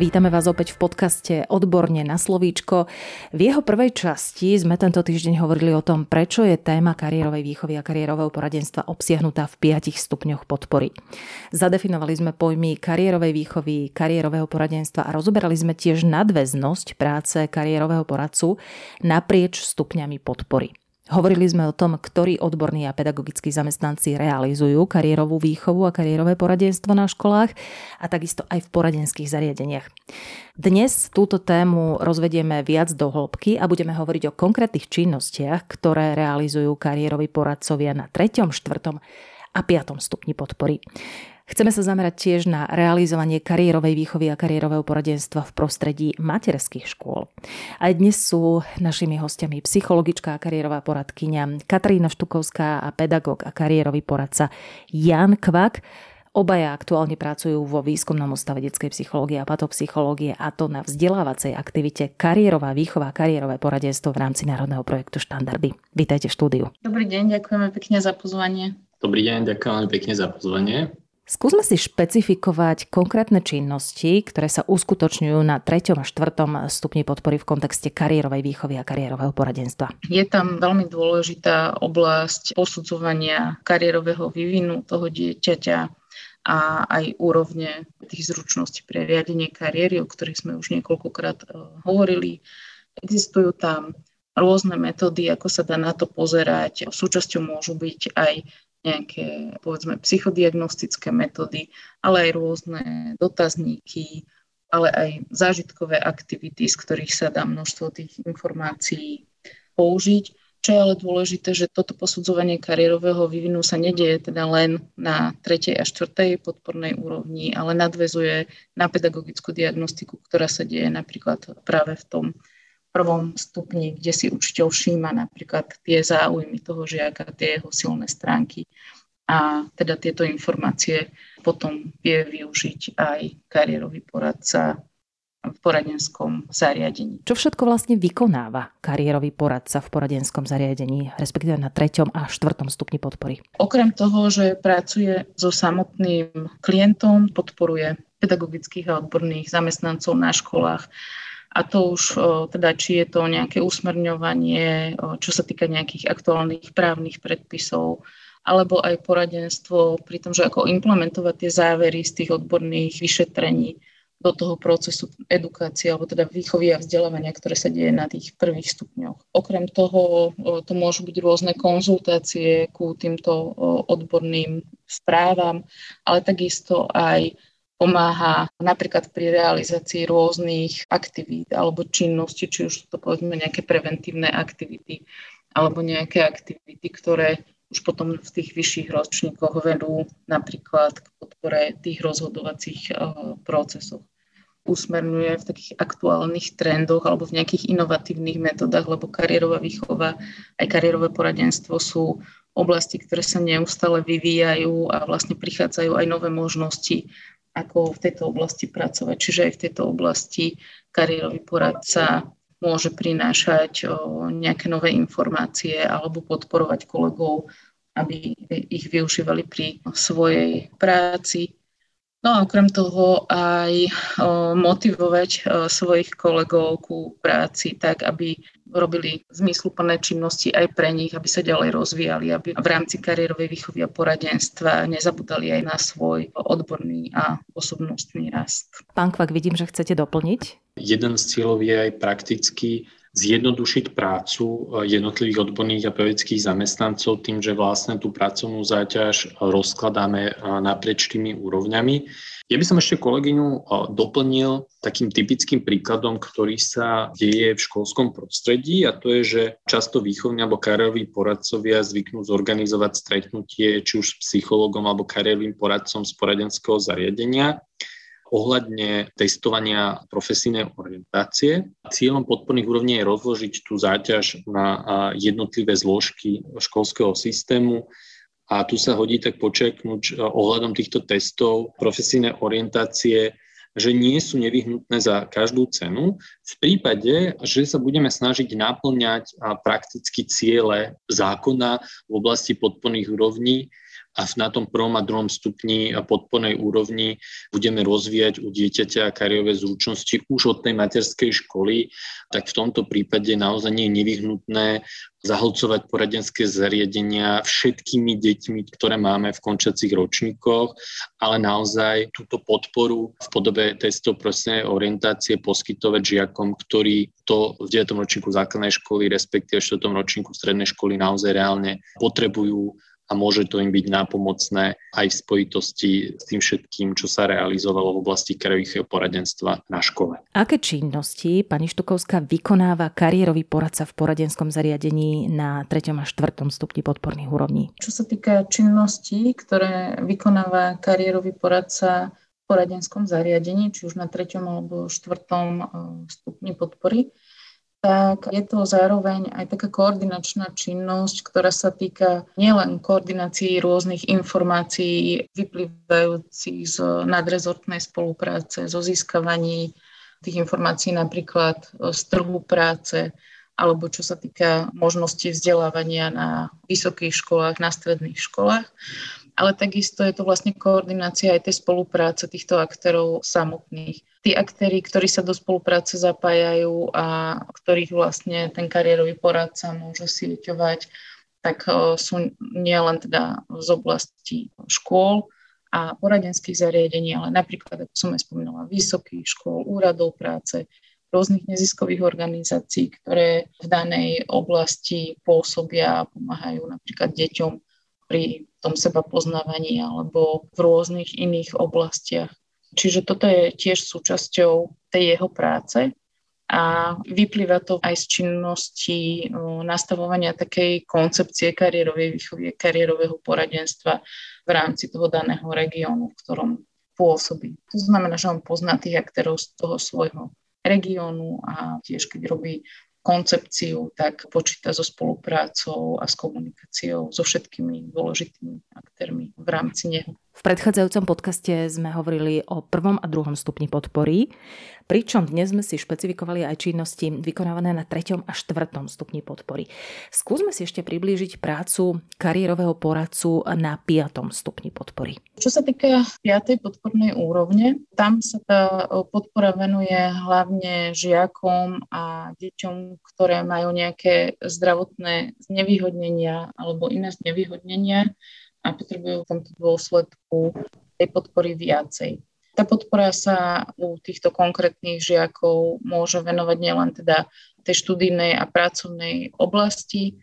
Vítame vás opäť v podcaste Odborne na slovíčko. V jeho prvej časti sme tento týždeň hovorili o tom, prečo je téma kariérovej výchovy a kariérového poradenstva obsiahnutá v piatich stupňoch podpory. Zadefinovali sme pojmy kariérovej výchovy, kariérového poradenstva a rozoberali sme tiež nadväznosť práce kariérového poradcu naprieč stupňami podpory. Hovorili sme o tom, ktorí odborní a pedagogickí zamestnanci realizujú kariérovú výchovu a kariérové poradenstvo na školách a takisto aj v poradenských zariadeniach. Dnes túto tému rozvedieme viac do hĺbky a budeme hovoriť o konkrétnych činnostiach, ktoré realizujú kariéroví poradcovia na 3., 4. a 5. stupni podpory. Chceme sa zamerať tiež na realizovanie kariérovej výchovy a kariérového poradenstva v prostredí materských škôl. Aj dnes sú našimi hostiami psychologička a kariérová poradkyňa Katarína Štukovská a pedagóg a kariérový poradca Jan Kvak. Obaja aktuálne pracujú vo výskumnom ústave detskej psychológie a patopsychológie a to na vzdelávacej aktivite kariérová výchova a kariérové poradenstvo v rámci národného projektu Štandardy. Vítajte v štúdiu. Dobrý deň, ďakujeme pekne za pozvanie. Dobrý deň, ďakujem pekne za pozvanie. Skúsme si špecifikovať konkrétne činnosti, ktoré sa uskutočňujú na 3. a 4. stupni podpory v kontexte kariérovej výchovy a kariérového poradenstva. Je tam veľmi dôležitá oblasť posudzovania kariérového vývinu toho dieťaťa a aj úrovne tých zručností pre riadenie kariéry, o ktorých sme už niekoľkokrát e, hovorili. Existujú tam rôzne metódy, ako sa dá na to pozerať. Súčasťou môžu byť aj nejaké, povedzme, psychodiagnostické metódy, ale aj rôzne dotazníky, ale aj zážitkové aktivity, z ktorých sa dá množstvo tých informácií použiť. Čo je ale dôležité, že toto posudzovanie kariérového vývinu sa nedieje teda len na tretej a štvrtej podpornej úrovni, ale nadvezuje na pedagogickú diagnostiku, ktorá sa deje napríklad práve v tom prvom stupni, kde si učiteľ všíma napríklad tie záujmy toho žiaka, tie jeho silné stránky a teda tieto informácie potom vie využiť aj kariérový poradca v poradenskom zariadení. Čo všetko vlastne vykonáva kariérový poradca v poradenskom zariadení, respektíve na 3. a 4. stupni podpory? Okrem toho, že pracuje so samotným klientom, podporuje pedagogických a odborných zamestnancov na školách, a to už teda, či je to nejaké usmerňovanie, čo sa týka nejakých aktuálnych právnych predpisov, alebo aj poradenstvo pri tom, že ako implementovať tie závery z tých odborných vyšetrení do toho procesu edukácie alebo teda výchovy a vzdelávania, ktoré sa deje na tých prvých stupňoch. Okrem toho to môžu byť rôzne konzultácie ku týmto odborným správam, ale takisto aj pomáha napríklad pri realizácii rôznych aktivít alebo činností, či už sú to povedzme nejaké preventívne aktivity alebo nejaké aktivity, ktoré už potom v tých vyšších ročníkoch vedú napríklad k podpore tých rozhodovacích uh, procesoch. Usmerňuje v takých aktuálnych trendoch alebo v nejakých inovatívnych metodách, lebo kariérová výchova aj kariérové poradenstvo sú oblasti, ktoré sa neustále vyvíjajú a vlastne prichádzajú aj nové možnosti ako v tejto oblasti pracovať. Čiže aj v tejto oblasti kariérový poradca môže prinášať nejaké nové informácie alebo podporovať kolegov, aby ich využívali pri svojej práci. No a okrem toho aj motivovať svojich kolegov ku práci tak, aby robili zmysluplné činnosti aj pre nich, aby sa ďalej rozvíjali, aby v rámci kariérovej výchovy a poradenstva nezabudali aj na svoj odborný a osobnostný rast. Pán Kvak, vidím, že chcete doplniť. Jeden z cieľov je aj prakticky zjednodušiť prácu eh, jednotlivých odborných a pedagogických zamestnancov tým, že vlastne tú pracovnú záťaž rozkladáme eh, naprieč tými úrovňami. Ja by som ešte kolegyňu eh, doplnil takým typickým príkladom, ktorý sa deje v školskom prostredí a to je, že často výchovní alebo kariéroví poradcovia zvyknú zorganizovať stretnutie či už s psychologom alebo kariérovým poradcom z poradenského zariadenia ohľadne testovania profesijnej orientácie. Cieľom podporných úrovní je rozložiť tú záťaž na jednotlivé zložky školského systému a tu sa hodí tak počeknúť ohľadom týchto testov profesijnej orientácie že nie sú nevyhnutné za každú cenu. V prípade, že sa budeme snažiť naplňať prakticky ciele zákona v oblasti podporných úrovní, a na tom prvom a druhom stupni podpornej úrovni budeme rozvíjať u dieťaťa kariové zručnosti už od tej materskej školy, tak v tomto prípade naozaj nie je nevyhnutné zahlcovať poradenské zariadenia všetkými deťmi, ktoré máme v končiacich ročníkoch, ale naozaj túto podporu v podobe testov profesionálnej orientácie poskytovať žiakom, ktorí to v 9. ročníku základnej školy, respektíve v 4. ročníku strednej školy naozaj reálne potrebujú a môže to im byť nápomocné aj v spojitosti s tým všetkým, čo sa realizovalo v oblasti kariérového poradenstva na škole. Aké činnosti pani Štukovská vykonáva kariérový poradca v poradenskom zariadení na 3. a 4. stupni podporných úrovní? Čo sa týka činností, ktoré vykonáva kariérový poradca v poradenskom zariadení, či už na 3. alebo 4. Eh, stupni podpory, tak je to zároveň aj taká koordinačná činnosť, ktorá sa týka nielen koordinácií rôznych informácií vyplývajúcich z nadrezortnej spolupráce, zo získavaní tých informácií napríklad z trhu práce, alebo čo sa týka možnosti vzdelávania na vysokých školách, na stredných školách, ale takisto je to vlastne koordinácia aj tej spolupráce týchto aktérov samotných. Tí aktéry, ktorí sa do spolupráce zapájajú a ktorých vlastne ten kariérový poradca môže sieťovať, tak sú nielen teda z oblasti škôl a poradenských zariadení, ale napríklad, ako som aj spomínala, vysokých škôl, úradov práce, rôznych neziskových organizácií, ktoré v danej oblasti pôsobia a pomáhajú napríklad deťom pri tom seba poznávaní alebo v rôznych iných oblastiach. Čiže toto je tiež súčasťou tej jeho práce a vyplýva to aj z činnosti nastavovania takej koncepcie kariérovej výchovy, kariérového poradenstva v rámci toho daného regiónu, v ktorom pôsobí. To znamená, že on pozná tých aktérov z toho svojho regiónu a tiež keď robí koncepciu, tak počíta so spoluprácou a s komunikáciou so všetkými dôležitými aktérmi v rámci neho. V predchádzajúcom podcaste sme hovorili o prvom a druhom stupni podpory, pričom dnes sme si špecifikovali aj činnosti vykonávané na treťom a štvrtom stupni podpory. Skúsme si ešte priblížiť prácu kariérového poradcu na piatom stupni podpory. Čo sa týka piatej podpornej úrovne, tam sa tá podpora venuje hlavne žiakom a deťom, ktoré majú nejaké zdravotné znevýhodnenia alebo iné znevýhodnenia a potrebujú v tomto dôsledku tej podpory viacej. Tá podpora sa u týchto konkrétnych žiakov môže venovať nielen teda tej študijnej a pracovnej oblasti,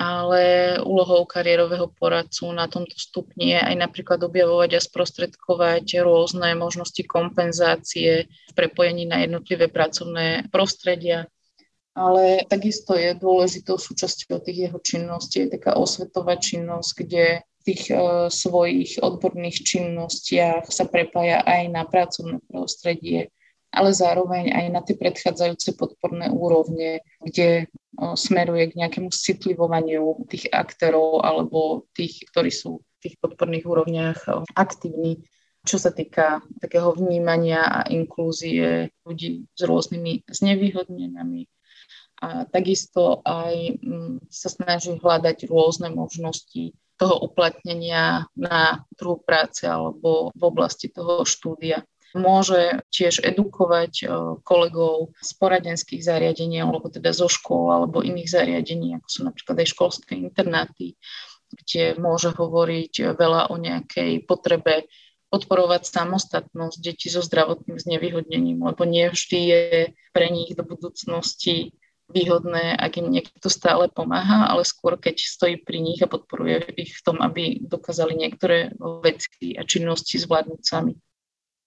ale úlohou kariérového poradcu na tomto stupni je aj napríklad objavovať a sprostredkovať rôzne možnosti kompenzácie v prepojení na jednotlivé pracovné prostredia. Ale takisto je dôležitou súčasťou tých jeho činností je taká osvetová činnosť, kde tých uh, svojich odborných činnostiach sa prepája aj na pracovné prostredie, ale zároveň aj na tie predchádzajúce podporné úrovne, kde uh, smeruje k nejakému citlivovaniu tých aktérov alebo tých, ktorí sú v tých podporných úrovniach uh, aktívni čo sa týka takého vnímania a inklúzie ľudí s rôznymi znevýhodneniami. A takisto aj mm, sa snaží hľadať rôzne možnosti toho uplatnenia na trhu práce alebo v oblasti toho štúdia. Môže tiež edukovať e, kolegov z poradenských zariadení alebo teda zo škôl alebo iných zariadení, ako sú napríklad aj školské internáty, kde môže hovoriť veľa o nejakej potrebe podporovať samostatnosť detí so zdravotným znevýhodnením, lebo nie vždy je pre nich do budúcnosti výhodné, ak im niekto stále pomáha, ale skôr keď stojí pri nich a podporuje ich v tom, aby dokázali niektoré veci a činnosti zvládnuť sami.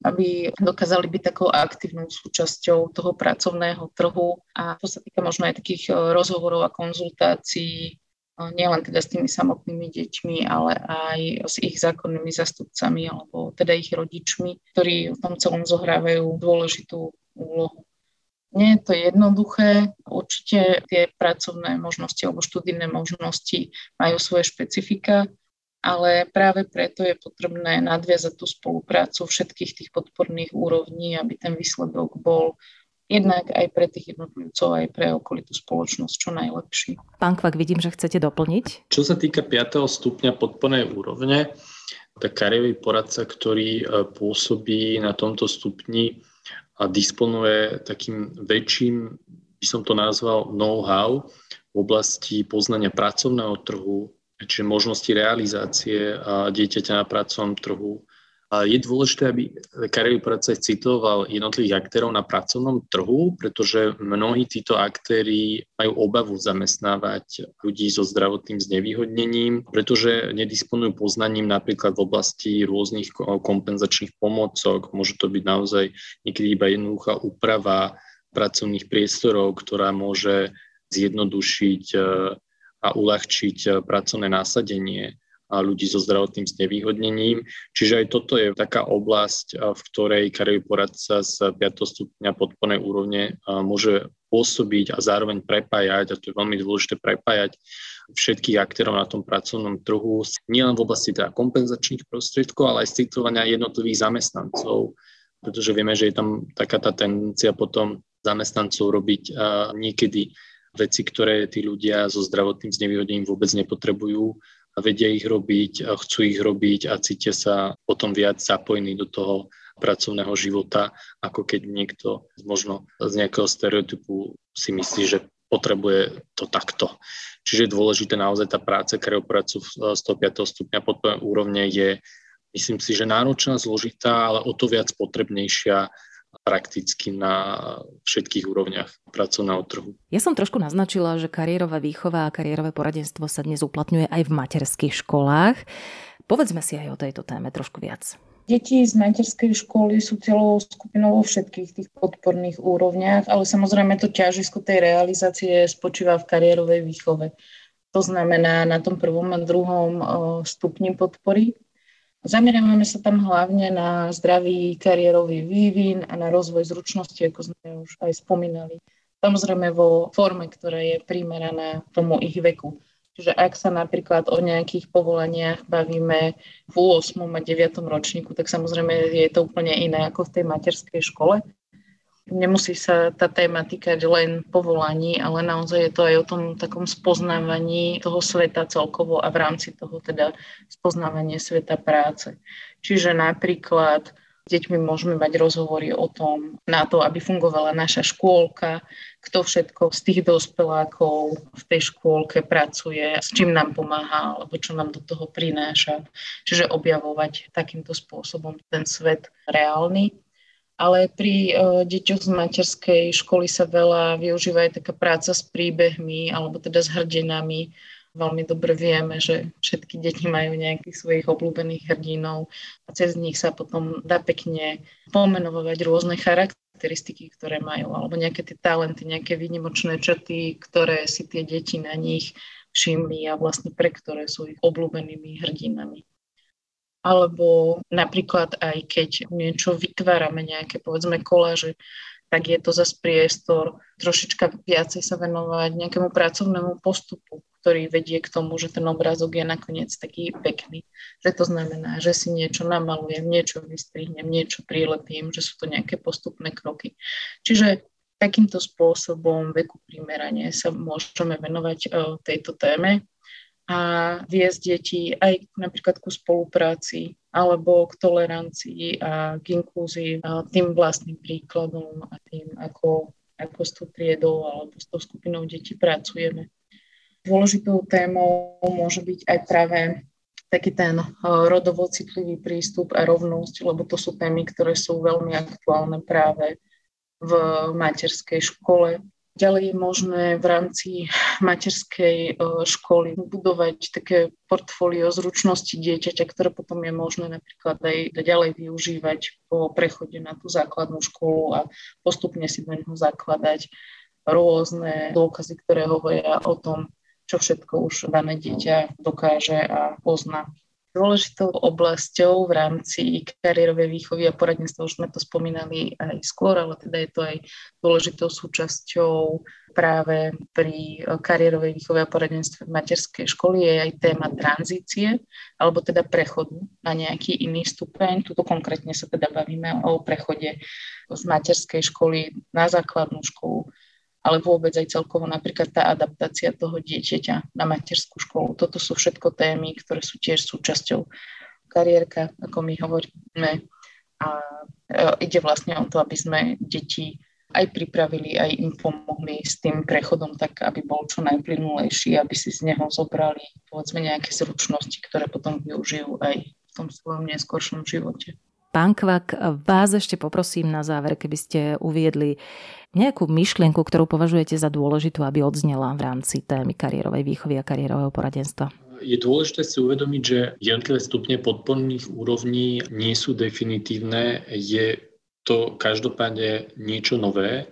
Aby dokázali byť takou aktívnou súčasťou toho pracovného trhu a to sa týka možno aj takých e, rozhovorov a konzultácií, e, nielen teda s tými samotnými deťmi, ale aj s ich zákonnými zastupcami alebo teda ich rodičmi, ktorí v tom celom zohrávajú dôležitú úlohu. Nie je to jednoduché. Určite tie pracovné možnosti alebo študijné možnosti majú svoje špecifika, ale práve preto je potrebné nadviazať tú spoluprácu všetkých tých podporných úrovní, aby ten výsledok bol jednak aj pre tých jednotlivcov, aj pre okolitú spoločnosť čo najlepší. Pán Kvak, vidím, že chcete doplniť. Čo sa týka 5. stupňa podpornej úrovne, tak kariový poradca, ktorý e, pôsobí na tomto stupni a disponuje takým väčším, by som to nazval, know-how v oblasti poznania pracovného trhu, čiže možnosti realizácie dieťaťa na pracovnom trhu. Je dôležité, aby kariérový poradca citoval jednotlivých aktérov na pracovnom trhu, pretože mnohí títo aktéry majú obavu zamestnávať ľudí so zdravotným znevýhodnením, pretože nedisponujú poznaním napríklad v oblasti rôznych kompenzačných pomocok. Môže to byť naozaj niekedy iba jednoduchá úprava pracovných priestorov, ktorá môže zjednodušiť a uľahčiť eh, pracovné násadenie ľudí so zdravotným znevýhodnením. Čiže aj toto je taká oblasť, v ktorej kariérový poradca z 5. stupňa podpornej úrovne môže pôsobiť a zároveň prepájať, a to je veľmi dôležité prepájať všetkých aktérov na tom pracovnom trhu, nielen v oblasti teda kompenzačných prostriedkov, ale aj citovania jednotlivých zamestnancov, pretože vieme, že je tam taká tá tendencia potom zamestnancov robiť niekedy veci, ktoré tí ľudia so zdravotným znevýhodením vôbec nepotrebujú a vedia ich robiť, a chcú ich robiť a cítia sa potom viac zapojení do toho pracovného života, ako keď niekto možno z nejakého stereotypu si myslí, že potrebuje to takto. Čiže je dôležité naozaj tá práca karioporadcu v 105. stupňa podporovej úrovne je, myslím si, že náročná, zložitá, ale o to viac potrebnejšia prakticky na všetkých úrovniach pracovného trhu. Ja som trošku naznačila, že kariérová výchova a kariérové poradenstvo sa dnes uplatňuje aj v materských školách. Povedzme si aj o tejto téme trošku viac. Deti z materskej školy sú celou skupinou vo všetkých tých podporných úrovniach, ale samozrejme to ťažisko tej realizácie spočíva v kariérovej výchove. To znamená na tom prvom a druhom stupni podpory Zameriavame sa tam hlavne na zdravý kariérový vývin a na rozvoj zručnosti, ako sme už aj spomínali. Samozrejme vo forme, ktorá je primeraná tomu ich veku. Čiže ak sa napríklad o nejakých povolaniach bavíme v 8. a 9. ročníku, tak samozrejme je to úplne iné ako v tej materskej škole. Nemusí sa tá téma týkať len povolaní, ale naozaj je to aj o tom takom spoznávaní toho sveta celkovo a v rámci toho teda spoznávanie sveta práce. Čiže napríklad s deťmi môžeme mať rozhovory o tom, na to, aby fungovala naša škôlka, kto všetko z tých dospelákov v tej škôlke pracuje, s čím nám pomáha, alebo čo nám do toho prináša. Čiže objavovať takýmto spôsobom ten svet reálny ale pri uh, deťoch z materskej školy sa veľa využíva aj taká práca s príbehmi alebo teda s hrdinami. Veľmi dobre vieme, že všetky deti majú nejakých svojich obľúbených hrdinov a cez nich sa potom dá pekne pomenovať rôzne charakteristiky, ktoré majú, alebo nejaké tie talenty, nejaké výnimočné črty, ktoré si tie deti na nich všimli a vlastne pre ktoré sú ich obľúbenými hrdinami alebo napríklad aj keď niečo vytvárame, nejaké povedzme koláže, tak je to zase priestor trošička viacej sa venovať nejakému pracovnému postupu, ktorý vedie k tomu, že ten obrázok je nakoniec taký pekný. Že to znamená, že si niečo namalujem, niečo vystrihnem, niečo prilepím, že sú to nejaké postupné kroky. Čiže takýmto spôsobom veku primerane sa môžeme venovať e, tejto téme a viesť deti aj napríklad ku spolupráci alebo k tolerancii a k inklúzii a tým vlastným príkladom a tým, ako, ako s tou triedou alebo s tou skupinou detí pracujeme. Dôležitou témou môže byť aj práve taký ten e, rodovo citlivý prístup a rovnosť, lebo to sú témy, ktoré sú veľmi aktuálne práve v materskej škole Ďalej je možné v rámci materskej e, školy budovať také portfólio zručnosti dieťaťa, ktoré potom je možné napríklad aj ďalej využívať po prechode na tú základnú školu a postupne si do neho zakladať rôzne dôkazy, ktoré hovoria o tom, čo všetko už dané dieťa dokáže a pozná. Dôležitou oblasťou v rámci kariérovej výchovy a poradenstva, už sme to spomínali aj skôr, ale teda je to aj dôležitou súčasťou práve pri kariérovej výchove a poradenstve v materskej školy je aj téma tranzície, alebo teda prechodu na nejaký iný stupeň. Tuto konkrétne sa teda bavíme o prechode z materskej školy na základnú školu, ale vôbec aj celkovo napríklad tá adaptácia toho dieťaťa na materskú školu. Toto sú všetko témy, ktoré sú tiež súčasťou kariérka, ako my hovoríme. A e, ide vlastne o to, aby sme deti aj pripravili, aj im pomohli s tým prechodom tak, aby bol čo najplynulejší, aby si z neho zobrali povedzme nejaké zručnosti, ktoré potom využijú aj v tom svojom neskoršom živote. Pán Kvak, vás ešte poprosím na záver, keby ste uviedli nejakú myšlienku, ktorú považujete za dôležitú, aby odznela v rámci témy kariérovej výchovy a kariérového poradenstva. Je dôležité si uvedomiť, že jednotlivé stupne podporných úrovní nie sú definitívne. Je to každopádne niečo nové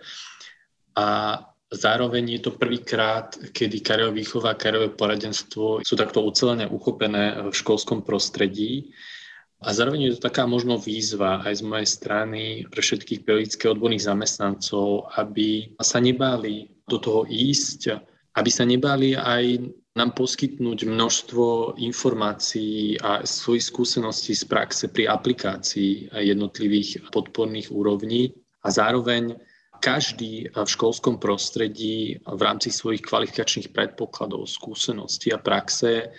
a zároveň je to prvýkrát, kedy kariérová výchova a kariérové poradenstvo sú takto ucelené uchopené v školskom prostredí a zároveň je to taká možno výzva aj z mojej strany pre všetkých pedagogických odborných zamestnancov, aby sa nebáli do toho ísť, aby sa nebáli aj nám poskytnúť množstvo informácií a svojich skúseností z praxe pri aplikácii jednotlivých podporných úrovní. A zároveň každý v školskom prostredí v rámci svojich kvalifikačných predpokladov, skúseností a praxe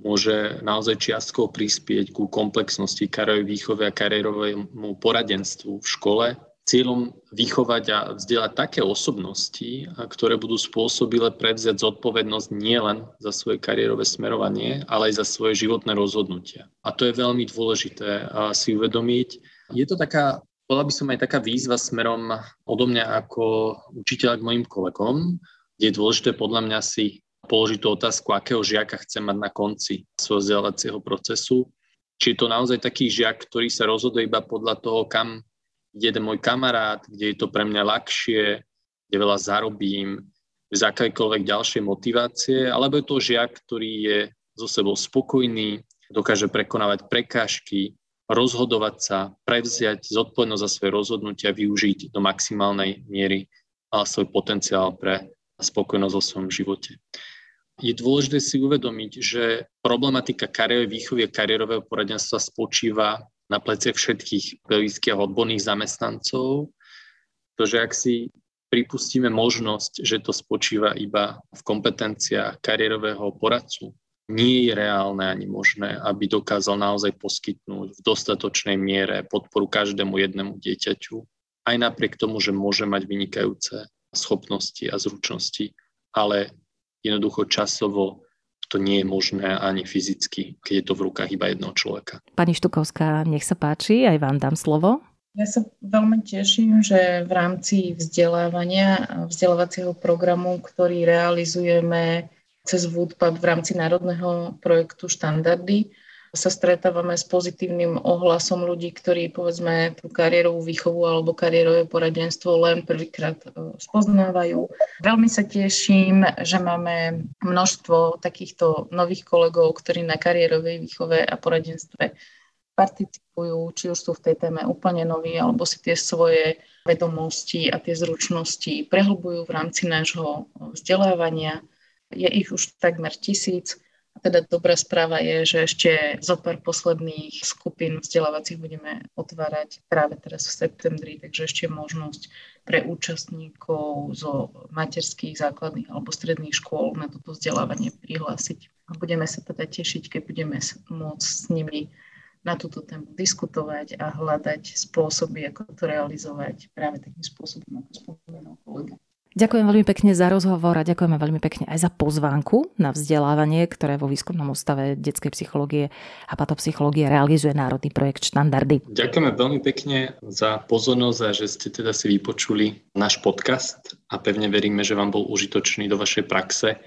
môže naozaj čiastkou prispieť ku komplexnosti kariérovej výchove a kariérovému poradenstvu v škole, cieľom vychovať a vzdelať také osobnosti, ktoré budú spôsobile prevziať zodpovednosť nielen za svoje kariérové smerovanie, ale aj za svoje životné rozhodnutia. A to je veľmi dôležité si uvedomiť. Je to taká, bola by som aj taká výzva smerom odo mňa ako učiteľa k mojim kolegom, kde je dôležité podľa mňa si položiť tú otázku, akého žiaka chcem mať na konci svojho vzdelávacieho procesu. Či je to naozaj taký žiak, ktorý sa rozhoduje iba podľa toho, kam ide môj kamarát, kde je to pre mňa ľahšie, kde veľa zarobím, bez akékoľvek ďalšej motivácie, alebo je to žiak, ktorý je so sebou spokojný, dokáže prekonávať prekážky, rozhodovať sa, prevziať zodpovednosť za svoje rozhodnutia, využiť do maximálnej miery svoj potenciál pre spokojnosť vo svojom živote je dôležité si uvedomiť, že problematika kariérovej výchovy a kariérového poradenstva spočíva na plece všetkých pedagogických a odborných zamestnancov, pretože ak si pripustíme možnosť, že to spočíva iba v kompetenciách kariérového poradcu, nie je reálne ani možné, aby dokázal naozaj poskytnúť v dostatočnej miere podporu každému jednému dieťaťu, aj napriek tomu, že môže mať vynikajúce schopnosti a zručnosti, ale jednoducho časovo to nie je možné ani fyzicky, keď je to v rukách iba jednoho človeka. Pani Štukovská, nech sa páči, aj vám dám slovo. Ja sa veľmi teším, že v rámci vzdelávania, vzdelávacieho programu, ktorý realizujeme cez Woodpad v rámci národného projektu Štandardy, sa stretávame s pozitívnym ohlasom ľudí, ktorí povedzme tú kariérovú výchovu alebo kariérové poradenstvo len prvýkrát e, spoznávajú. Veľmi sa teším, že máme množstvo takýchto nových kolegov, ktorí na kariérovej výchove a poradenstve participujú, či už sú v tej téme úplne noví, alebo si tie svoje vedomosti a tie zručnosti prehlbujú v rámci nášho vzdelávania. Je ich už takmer tisíc a teda dobrá správa je, že ešte zo pár posledných skupín vzdelávacích budeme otvárať práve teraz v septembri, takže ešte možnosť pre účastníkov zo materských, základných alebo stredných škôl na toto vzdelávanie prihlásiť. A budeme sa teda tešiť, keď budeme môcť s nimi na túto tému diskutovať a hľadať spôsoby, ako to realizovať práve takým spôsobom, ako spomenul kolega. Ďakujem veľmi pekne za rozhovor a ďakujeme veľmi pekne aj za pozvánku na vzdelávanie, ktoré vo Výskumnom ústave detskej psychológie a patopsychológie realizuje Národný projekt Štandardy. Ďakujeme veľmi pekne za pozornosť a že ste teda si vypočuli náš podcast a pevne veríme, že vám bol užitočný do vašej praxe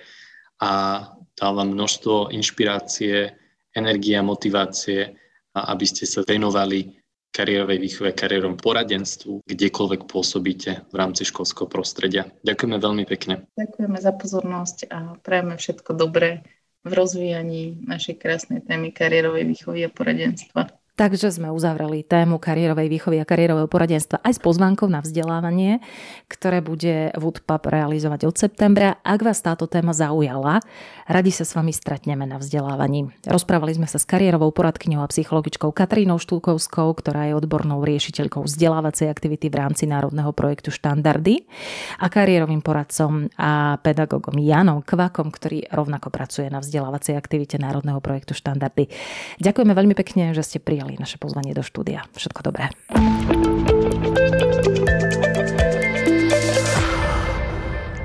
a dal vám množstvo inšpirácie, energie a motivácie, aby ste sa venovali kariérovej výchove, kariérovom poradenstvu, kdekoľvek pôsobíte v rámci školského prostredia. Ďakujeme veľmi pekne. Ďakujeme za pozornosť a prajeme všetko dobré v rozvíjaní našej krásnej témy kariérovej výchovy a poradenstva. Takže sme uzavreli tému kariérovej výchovy a kariérového poradenstva aj s pozvánkou na vzdelávanie, ktoré bude Woodpub realizovať od septembra. Ak vás táto téma zaujala, radi sa s vami stretneme na vzdelávaní. Rozprávali sme sa s kariérovou poradkyňou a psychologičkou Katrínou Štulkovskou, ktorá je odbornou riešiteľkou vzdelávacej aktivity v rámci národného projektu Štandardy a kariérovým poradcom a pedagogom Janom Kvakom, ktorý rovnako pracuje na vzdelávacej aktivite národného projektu Štandardy. Ďakujeme veľmi pekne, že ste prijali prijali naše pozvanie do štúdia. Všetko dobré.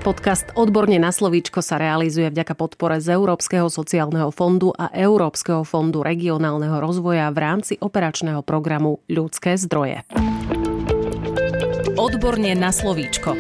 Podcast Odborne na slovíčko sa realizuje vďaka podpore z Európskeho sociálneho fondu a Európskeho fondu regionálneho rozvoja v rámci operačného programu Ľudské zdroje. Odborne na slovíčko.